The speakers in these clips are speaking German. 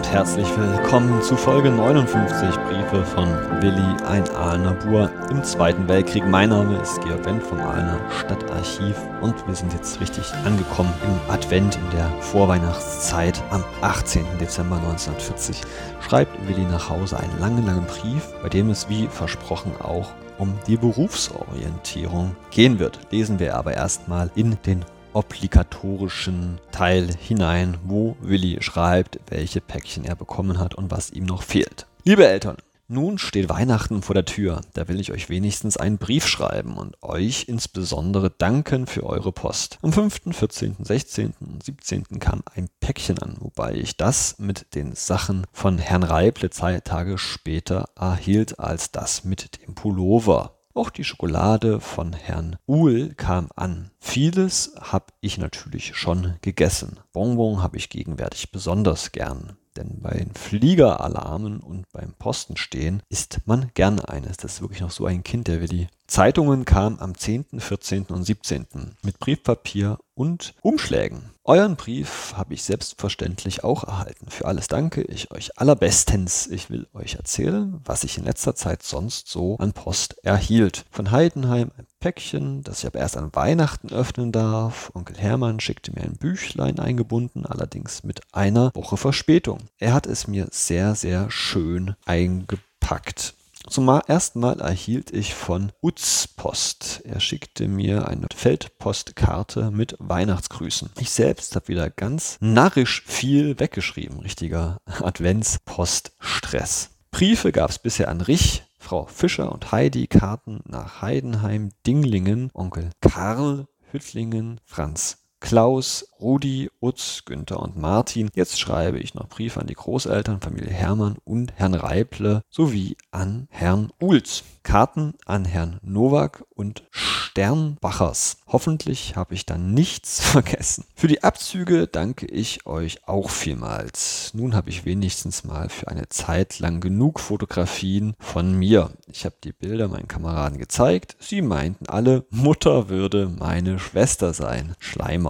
Und herzlich willkommen zu Folge 59 Briefe von Willi, ein Aalener Bur im Zweiten Weltkrieg. Mein Name ist Georg Wendt vom Aalener Stadtarchiv und wir sind jetzt richtig angekommen im Advent in der Vorweihnachtszeit. Am 18. Dezember 1940 schreibt Willi nach Hause einen langen, langen Brief, bei dem es wie versprochen auch um die Berufsorientierung gehen wird. Lesen wir aber erstmal in den obligatorischen Teil hinein, wo Willi schreibt, welche Päckchen er bekommen hat und was ihm noch fehlt. Liebe Eltern, nun steht Weihnachten vor der Tür, da will ich euch wenigstens einen Brief schreiben und euch insbesondere danken für eure Post. Am 5., 14., 16. und 17. kam ein Päckchen an, wobei ich das mit den Sachen von Herrn Reible zwei Tage später erhielt als das mit dem Pullover. Auch die Schokolade von Herrn Uhl kam an. Vieles habe ich natürlich schon gegessen. Bonbon habe ich gegenwärtig besonders gern. Denn bei den Fliegeralarmen und beim Postenstehen isst man gern eines. Das ist wirklich noch so ein Kind, der Willi. Zeitungen kamen am 10., 14. und 17. mit Briefpapier und Umschlägen. Euren Brief habe ich selbstverständlich auch erhalten. Für alles danke ich euch allerbestens. Ich will euch erzählen, was ich in letzter Zeit sonst so an Post erhielt. Von Heidenheim ein Päckchen, das ich aber erst an Weihnachten öffnen darf. Onkel Hermann schickte mir ein Büchlein eingebunden, allerdings mit einer Woche Verspätung. Er hat es mir sehr, sehr schön eingepackt. Zum ersten Mal erhielt ich von Utz Post. Er schickte mir eine Feldpostkarte mit Weihnachtsgrüßen. Ich selbst habe wieder ganz narrisch viel weggeschrieben. Richtiger Adventspost-Stress. Briefe gab es bisher an Rich, Frau Fischer und Heidi, Karten nach Heidenheim, Dinglingen, Onkel Karl, Hüttlingen, Franz Klaus, Rudi, Utz, Günther und Martin. Jetzt schreibe ich noch Briefe an die Großeltern, Familie Hermann und Herrn Reible sowie an Herrn Ulz. Karten an Herrn Nowak und Sternbachers. Hoffentlich habe ich dann nichts vergessen. Für die Abzüge danke ich euch auch vielmals. Nun habe ich wenigstens mal für eine Zeit lang genug Fotografien von mir. Ich habe die Bilder meinen Kameraden gezeigt. Sie meinten alle, Mutter würde meine Schwester sein. Schleimer.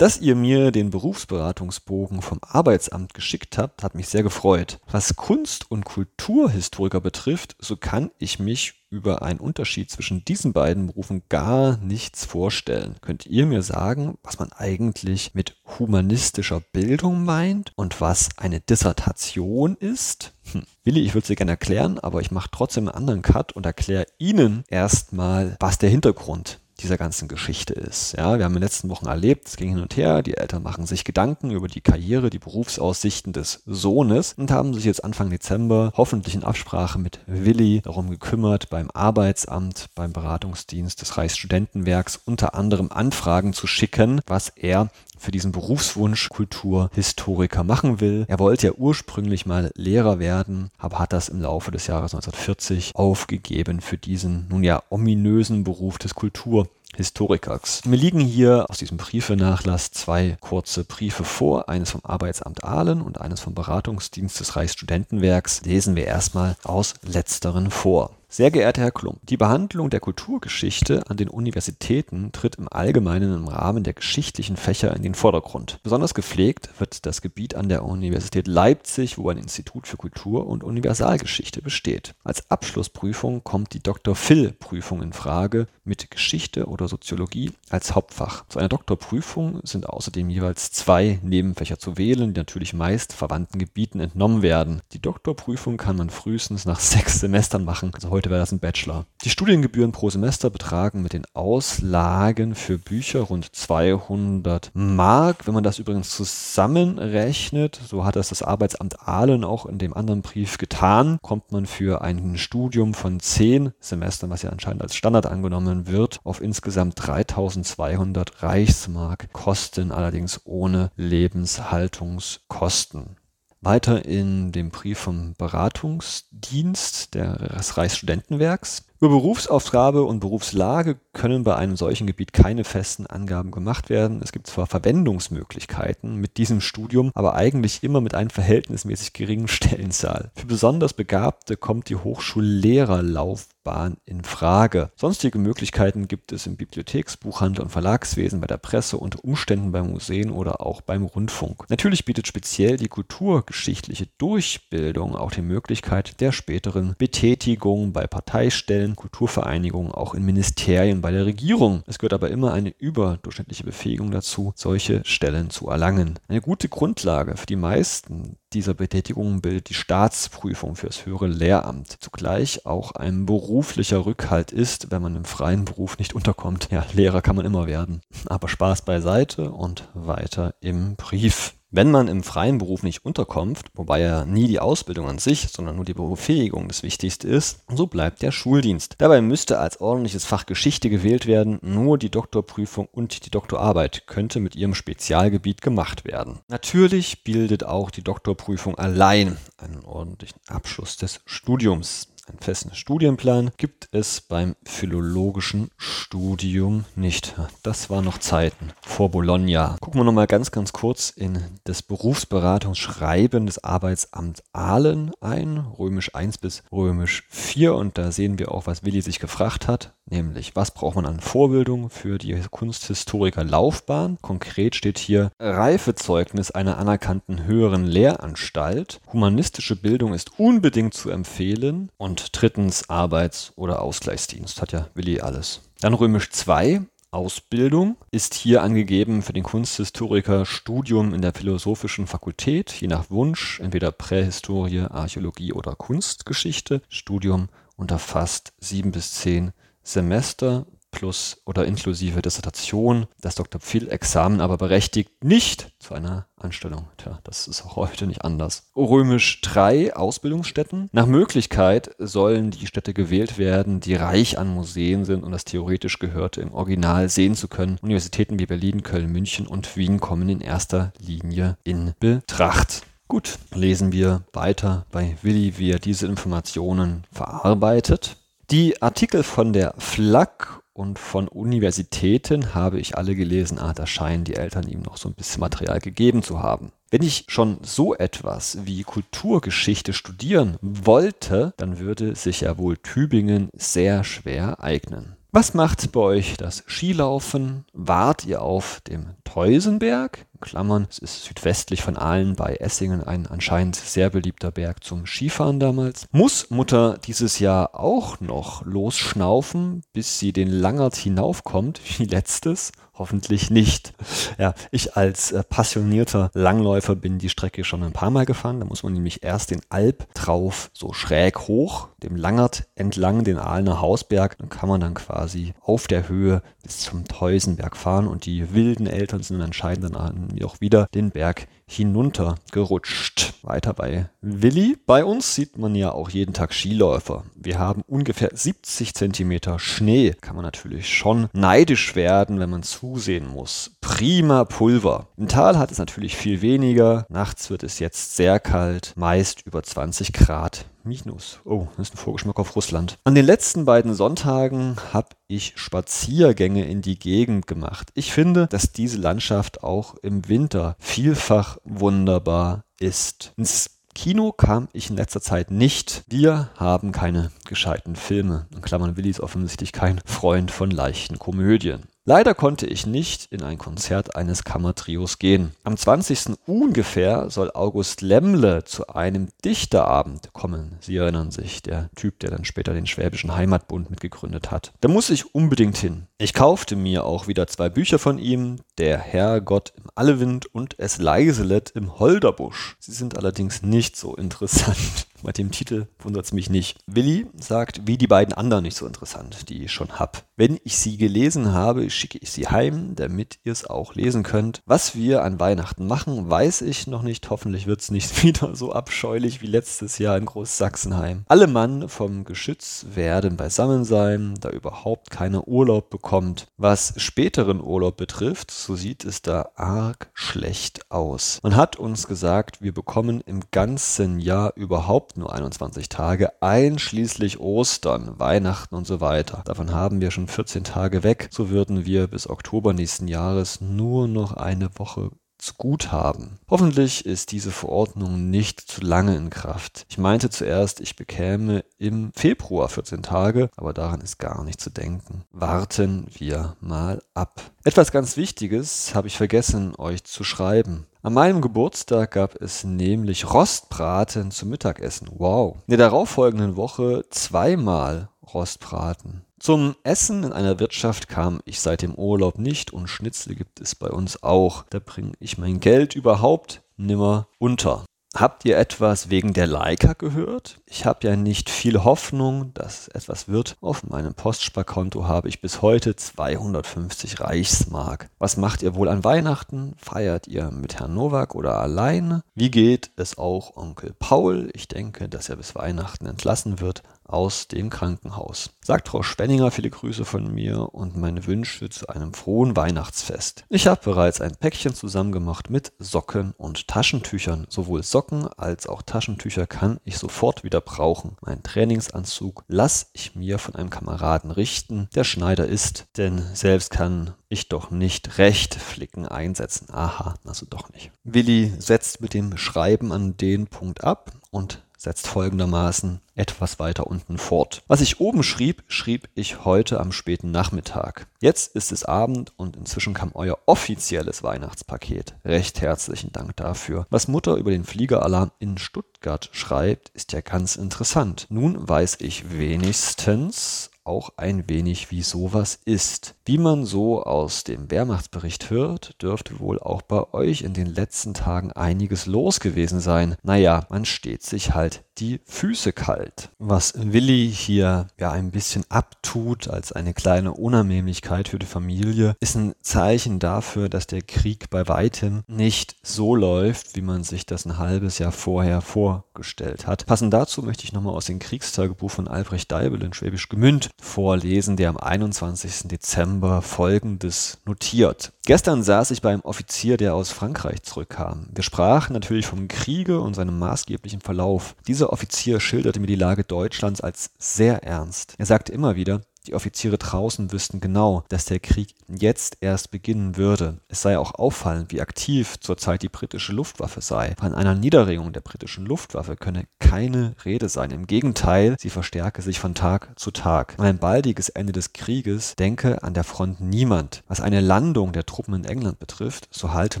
Dass ihr mir den Berufsberatungsbogen vom Arbeitsamt geschickt habt, hat mich sehr gefreut. Was Kunst- und Kulturhistoriker betrifft, so kann ich mich über einen Unterschied zwischen diesen beiden Berufen gar nichts vorstellen. Könnt ihr mir sagen, was man eigentlich mit humanistischer Bildung meint und was eine Dissertation ist? Hm. Willi, ich würde sie gerne erklären, aber ich mache trotzdem einen anderen Cut und erkläre Ihnen erstmal, was der Hintergrund dieser ganzen Geschichte ist. Ja, wir haben in den letzten Wochen erlebt, es ging hin und her, die Eltern machen sich Gedanken über die Karriere, die Berufsaussichten des Sohnes und haben sich jetzt Anfang Dezember hoffentlich in Absprache mit Willi darum gekümmert, beim Arbeitsamt, beim Beratungsdienst des Reichsstudentenwerks unter anderem Anfragen zu schicken, was er für diesen Berufswunsch Kulturhistoriker machen will. Er wollte ja ursprünglich mal Lehrer werden, aber hat das im Laufe des Jahres 1940 aufgegeben für diesen nun ja ominösen Beruf des Kulturhistorikers. Mir liegen hier aus diesem Briefenachlass zwei kurze Briefe vor, eines vom Arbeitsamt Aalen und eines vom Beratungsdienst des Reichsstudentenwerks. Lesen wir erstmal aus letzteren vor. Sehr geehrter Herr Klump, die Behandlung der Kulturgeschichte an den Universitäten tritt im Allgemeinen im Rahmen der geschichtlichen Fächer in den Vordergrund. Besonders gepflegt wird das Gebiet an der Universität Leipzig, wo ein Institut für Kultur und Universalgeschichte besteht. Als Abschlussprüfung kommt die Dr. Phil-Prüfung in Frage mit Geschichte oder Soziologie als Hauptfach. Zu einer Doktorprüfung sind außerdem jeweils zwei Nebenfächer zu wählen, die natürlich meist verwandten Gebieten entnommen werden. Die Doktorprüfung kann man frühestens nach sechs Semestern machen. Also heute wäre das ein Bachelor. Die Studiengebühren pro Semester betragen mit den Auslagen für Bücher rund 200 Mark. Wenn man das übrigens zusammenrechnet, so hat das das Arbeitsamt Aalen auch in dem anderen Brief getan, kommt man für ein Studium von 10 Semestern, was ja anscheinend als Standard angenommen wird, auf insgesamt 3200 Reichsmark Kosten, allerdings ohne Lebenshaltungskosten. Weiter in dem Brief vom Beratungsdienst des Reichsstudentenwerks. Über Berufsaufgabe und Berufslage können bei einem solchen Gebiet keine festen Angaben gemacht werden. Es gibt zwar Verwendungsmöglichkeiten mit diesem Studium, aber eigentlich immer mit einem verhältnismäßig geringen Stellenzahl. Für besonders Begabte kommt die Hochschullehrerlaufbahn in Frage. Sonstige Möglichkeiten gibt es im Bibliotheks-, Buchhandel- und Verlagswesen, bei der Presse, unter Umständen bei Museen oder auch beim Rundfunk. Natürlich bietet speziell die kulturgeschichtliche Durchbildung auch die Möglichkeit der späteren Betätigung bei Parteistellen, Kulturvereinigungen, auch in Ministerien bei der Regierung. Es gehört aber immer eine überdurchschnittliche Befähigung dazu, solche Stellen zu erlangen. Eine gute Grundlage für die meisten dieser Betätigungen bildet die Staatsprüfung fürs höhere Lehramt. Zugleich auch ein beruflicher Rückhalt ist, wenn man im freien Beruf nicht unterkommt. Ja, Lehrer kann man immer werden. Aber Spaß beiseite und weiter im Brief. Wenn man im freien Beruf nicht unterkommt, wobei ja nie die Ausbildung an sich, sondern nur die Befähigung das Wichtigste ist, so bleibt der Schuldienst. Dabei müsste als ordentliches Fach Geschichte gewählt werden, nur die Doktorprüfung und die Doktorarbeit könnte mit ihrem Spezialgebiet gemacht werden. Natürlich bildet auch die Doktorprüfung allein einen ordentlichen Abschluss des Studiums. Einen festen Studienplan gibt es beim philologischen Studium nicht. Das war noch Zeiten vor Bologna. Gucken wir nochmal ganz, ganz kurz in das Berufsberatungsschreiben des Arbeitsamts Aalen ein, römisch 1 bis römisch 4. Und da sehen wir auch, was Willi sich gefragt hat, nämlich was braucht man an Vorbildung für die Kunsthistoriker Laufbahn. Konkret steht hier Reifezeugnis einer anerkannten höheren Lehranstalt. Humanistische Bildung ist unbedingt zu empfehlen und drittens Arbeits- oder Ausgleichsdienst. Hat ja Willi alles. Dann römisch 2. Ausbildung ist hier angegeben für den Kunsthistoriker Studium in der Philosophischen Fakultät, je nach Wunsch, entweder Prähistorie, Archäologie oder Kunstgeschichte. Studium unterfasst sieben bis zehn Semester plus oder inklusive Dissertation. Das Dr. Phil-Examen aber berechtigt nicht zu einer Anstellung. Tja, das ist auch heute nicht anders. Römisch 3 Ausbildungsstätten. Nach Möglichkeit sollen die Städte gewählt werden, die reich an Museen sind und das theoretisch Gehörte im Original sehen zu können. Universitäten wie Berlin, Köln, München und Wien kommen in erster Linie in Betracht. Gut, lesen wir weiter bei Willi, wie er diese Informationen verarbeitet. Die Artikel von der FLAG und von Universitäten habe ich alle gelesen, ah, da scheinen die Eltern ihm noch so ein bisschen Material gegeben zu haben. Wenn ich schon so etwas wie Kulturgeschichte studieren wollte, dann würde sich ja wohl Tübingen sehr schwer eignen. Was macht bei euch das Skilaufen? Wart ihr auf dem Teusenberg? Klammern, es ist südwestlich von Aalen bei Essingen ein anscheinend sehr beliebter Berg zum Skifahren damals. Muss Mutter dieses Jahr auch noch losschnaufen, bis sie den Langert hinaufkommt, wie letztes? Hoffentlich nicht. Ja, ich als äh, passionierter Langläufer bin die Strecke schon ein paar Mal gefahren. Da muss man nämlich erst den Alp drauf so schräg hoch, dem Langert entlang den Aalener Hausberg. Dann kann man dann quasi auf der Höhe bis zum Teusenberg fahren und die wilden Eltern sind anscheinend dann auch wieder den Berg hinuntergerutscht. Weiter bei Willi. Bei uns sieht man ja auch jeden Tag Skiläufer. Wir haben ungefähr 70 Zentimeter Schnee. Kann man natürlich schon neidisch werden, wenn man zusehen muss. Prima Pulver. Im Tal hat es natürlich viel weniger. Nachts wird es jetzt sehr kalt, meist über 20 Grad Minus. Oh, das ist ein Vorgeschmack auf Russland. An den letzten beiden Sonntagen habe ich Spaziergänge in die Gegend gemacht. Ich finde, dass diese Landschaft auch im Winter vielfach wunderbar ist. Ins Kino kam ich in letzter Zeit nicht. Wir haben keine gescheiten Filme. In Klammern Willi ist offensichtlich kein Freund von leichten Komödien. Leider konnte ich nicht in ein Konzert eines Kammertrios gehen. Am 20. ungefähr soll August Lemmle zu einem Dichterabend kommen. Sie erinnern sich, der Typ, der dann später den Schwäbischen Heimatbund mitgegründet hat. Da muss ich unbedingt hin. Ich kaufte mir auch wieder zwei Bücher von ihm, Der Herrgott im Allewind und Es Leiselet im Holderbusch. Sie sind allerdings nicht so interessant. Bei dem Titel wundert es mich nicht. Willi sagt, wie die beiden anderen nicht so interessant, die ich schon hab. Wenn ich sie gelesen habe, schicke ich sie heim, damit ihr es auch lesen könnt. Was wir an Weihnachten machen, weiß ich noch nicht. Hoffentlich wird es nicht wieder so abscheulich wie letztes Jahr in Großsachsenheim. Alle Mann vom Geschütz werden beisammen sein, da überhaupt keiner Urlaub bekommt. Was späteren Urlaub betrifft, so sieht es da arg schlecht aus. Man hat uns gesagt, wir bekommen im ganzen Jahr überhaupt nur 21 Tage, einschließlich Ostern, Weihnachten und so weiter. Davon haben wir schon 14 Tage weg, so würden wir bis Oktober nächsten Jahres nur noch eine Woche zu gut haben. Hoffentlich ist diese Verordnung nicht zu lange in Kraft. Ich meinte zuerst, ich bekäme im Februar 14 Tage, aber daran ist gar nicht zu denken. Warten wir mal ab. Etwas ganz Wichtiges habe ich vergessen, euch zu schreiben. An meinem Geburtstag gab es nämlich Rostbraten zum Mittagessen. Wow. In der darauffolgenden Woche zweimal Rostbraten. Zum Essen in einer Wirtschaft kam ich seit dem Urlaub nicht und Schnitzel gibt es bei uns auch. Da bringe ich mein Geld überhaupt nimmer unter. Habt ihr etwas wegen der Leica gehört? Ich habe ja nicht viel Hoffnung, dass etwas wird. Auf meinem Postsparkonto habe ich bis heute 250 Reichsmark. Was macht ihr wohl an Weihnachten? Feiert ihr mit Herrn Nowak oder alleine? Wie geht es auch Onkel Paul? Ich denke, dass er bis Weihnachten entlassen wird aus dem Krankenhaus. Sagt Frau Spenninger viele Grüße von mir und meine Wünsche zu einem frohen Weihnachtsfest. Ich habe bereits ein Päckchen zusammengemacht mit Socken und Taschentüchern. Sowohl Socken als auch Taschentücher kann ich sofort wieder brauchen. Mein Trainingsanzug lasse ich mir von einem Kameraden richten, der Schneider ist, denn selbst kann ich doch nicht recht Flicken einsetzen. Aha, also doch nicht. Willi setzt mit dem Schreiben an den Punkt ab und setzt folgendermaßen etwas weiter unten fort. Was ich oben schrieb, schrieb ich heute am späten Nachmittag. Jetzt ist es Abend und inzwischen kam euer offizielles Weihnachtspaket. Recht herzlichen Dank dafür. Was Mutter über den Fliegeralarm in Stuttgart schreibt, ist ja ganz interessant. Nun weiß ich wenigstens, auch ein wenig, wie sowas ist. Wie man so aus dem Wehrmachtsbericht hört, dürfte wohl auch bei euch in den letzten Tagen einiges los gewesen sein. Naja, man steht sich halt die Füße kalt. Was Willi hier ja ein bisschen abtut als eine kleine Unannehmlichkeit für die Familie, ist ein Zeichen dafür, dass der Krieg bei weitem nicht so läuft, wie man sich das ein halbes Jahr vorher vorgestellt hat. Passend dazu möchte ich nochmal aus dem Kriegstagebuch von Albrecht Deibel in Schwäbisch Gemünd vorlesen, der am 21. Dezember folgendes notiert. Gestern saß ich beim Offizier, der aus Frankreich zurückkam. Wir sprachen natürlich vom Kriege und seinem maßgeblichen Verlauf. Dieser Offizier schilderte mir die Lage Deutschlands als sehr ernst. Er sagte immer wieder, die Offiziere draußen wüssten genau, dass der Krieg jetzt erst beginnen würde. Es sei auch auffallend, wie aktiv zurzeit die britische Luftwaffe sei. Von einer Niederringung der britischen Luftwaffe könne keine Rede sein. Im Gegenteil, sie verstärke sich von Tag zu Tag. An ein baldiges Ende des Krieges denke an der Front niemand. Was eine Landung der Truppen in England betrifft, so halte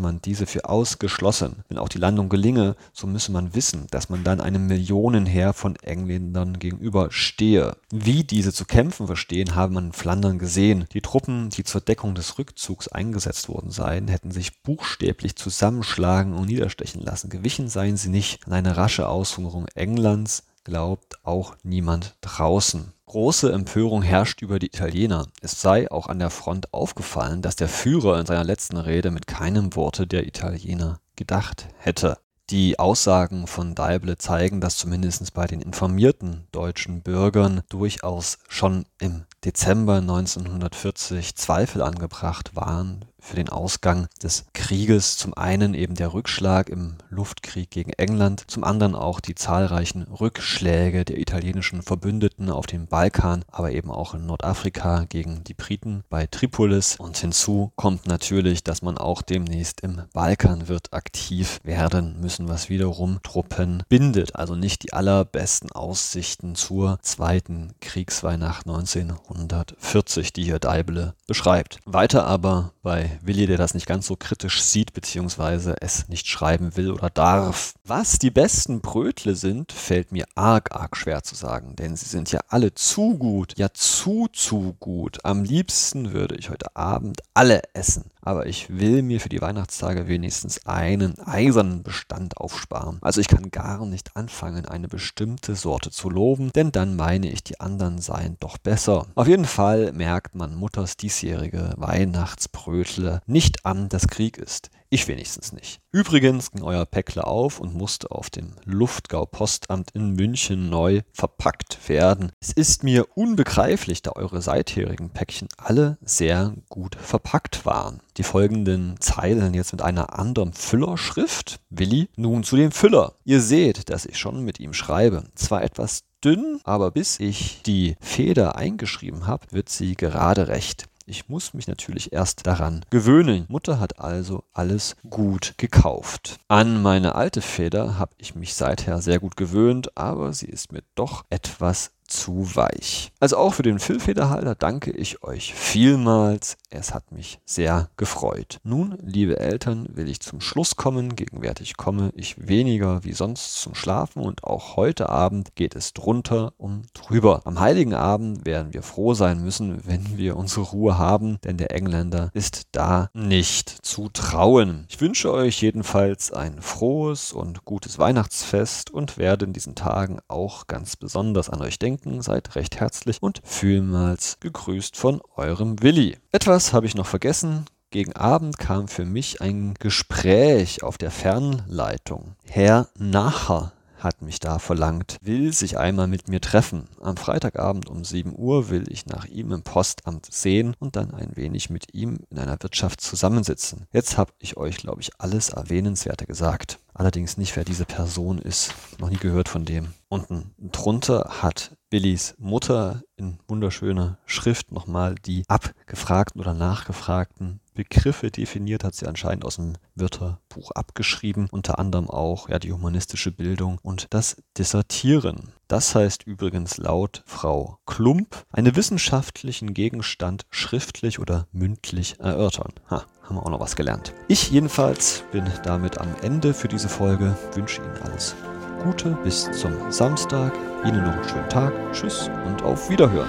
man diese für ausgeschlossen. Wenn auch die Landung gelinge, so müsse man wissen, dass man dann einem Millionenheer von Engländern gegenüber stehe. Wie diese zu kämpfen verstehe, stehen, habe man in Flandern gesehen. Die Truppen, die zur Deckung des Rückzugs eingesetzt worden seien, hätten sich buchstäblich zusammenschlagen und niederstechen lassen. Gewichen seien sie nicht. An eine rasche Aushungerung Englands glaubt auch niemand draußen. Große Empörung herrscht über die Italiener. Es sei auch an der Front aufgefallen, dass der Führer in seiner letzten Rede mit keinem Worte der Italiener gedacht hätte. Die Aussagen von Daible zeigen, dass zumindest bei den informierten deutschen Bürgern durchaus schon im Dezember 1940 Zweifel angebracht waren für den Ausgang des Krieges. Zum einen eben der Rückschlag im Luftkrieg gegen England, zum anderen auch die zahlreichen Rückschläge der italienischen Verbündeten auf dem Balkan, aber eben auch in Nordafrika gegen die Briten bei Tripolis. Und hinzu kommt natürlich, dass man auch demnächst im Balkan wird aktiv werden müssen, was wiederum Truppen bindet. Also nicht die allerbesten Aussichten zur zweiten Kriegsweihnacht 1940, die hier Deibele beschreibt. Weiter aber bei Willi, der das nicht ganz so kritisch sieht, beziehungsweise es nicht schreiben will oder darf. Was die besten Brötle sind, fällt mir arg, arg schwer zu sagen, denn sie sind ja alle zu gut, ja zu, zu gut. Am liebsten würde ich heute Abend alle essen aber ich will mir für die Weihnachtstage wenigstens einen eisernen Bestand aufsparen. Also ich kann gar nicht anfangen, eine bestimmte Sorte zu loben, denn dann meine ich, die anderen seien doch besser. Auf jeden Fall merkt man Mutters diesjährige Weihnachtsbrötle nicht an, dass Krieg ist. Ich wenigstens nicht. Übrigens ging euer Päckle auf und musste auf dem Luftgau-Postamt in München neu verpackt werden. Es ist mir unbegreiflich, da eure seitherigen Päckchen alle sehr gut verpackt waren. Die folgenden Zeilen jetzt mit einer anderen Füllerschrift. Willi, nun zu dem Füller. Ihr seht, dass ich schon mit ihm schreibe. Zwar etwas dünn, aber bis ich die Feder eingeschrieben habe, wird sie gerade recht. Ich muss mich natürlich erst daran gewöhnen. Mutter hat also alles gut gekauft. An meine alte Feder habe ich mich seither sehr gut gewöhnt, aber sie ist mir doch etwas zu weich. Also auch für den Füllfederhalter danke ich euch vielmals. Es hat mich sehr gefreut. Nun, liebe Eltern, will ich zum Schluss kommen. Gegenwärtig komme ich weniger wie sonst zum Schlafen und auch heute Abend geht es drunter und drüber. Am heiligen Abend werden wir froh sein müssen, wenn wir unsere Ruhe haben, denn der Engländer ist da nicht zu trauen. Ich wünsche euch jedenfalls ein frohes und gutes Weihnachtsfest und werde in diesen Tagen auch ganz besonders an euch denken denken, seid recht herzlich und vielmals gegrüßt von eurem Willi. Etwas habe ich noch vergessen. Gegen Abend kam für mich ein Gespräch auf der Fernleitung. Herr Nacher hat mich da verlangt, will sich einmal mit mir treffen. Am Freitagabend um 7 Uhr will ich nach ihm im Postamt sehen und dann ein wenig mit ihm in einer Wirtschaft zusammensitzen. Jetzt habe ich euch, glaube ich, alles Erwähnenswerte gesagt. Allerdings nicht, wer diese Person ist. Noch nie gehört von dem. Unten drunter hat Billys Mutter in wunderschöner Schrift nochmal die abgefragten oder nachgefragten Begriffe definiert, hat sie anscheinend aus dem Wörterbuch abgeschrieben, unter anderem auch ja, die humanistische Bildung und das Dissertieren. Das heißt übrigens laut Frau Klump, einen wissenschaftlichen Gegenstand schriftlich oder mündlich erörtern. Ha, haben wir auch noch was gelernt. Ich jedenfalls bin damit am Ende für diese Folge, wünsche Ihnen alles Gute bis zum Samstag. Ihnen noch einen schönen Tag. Tschüss und auf Wiederhören.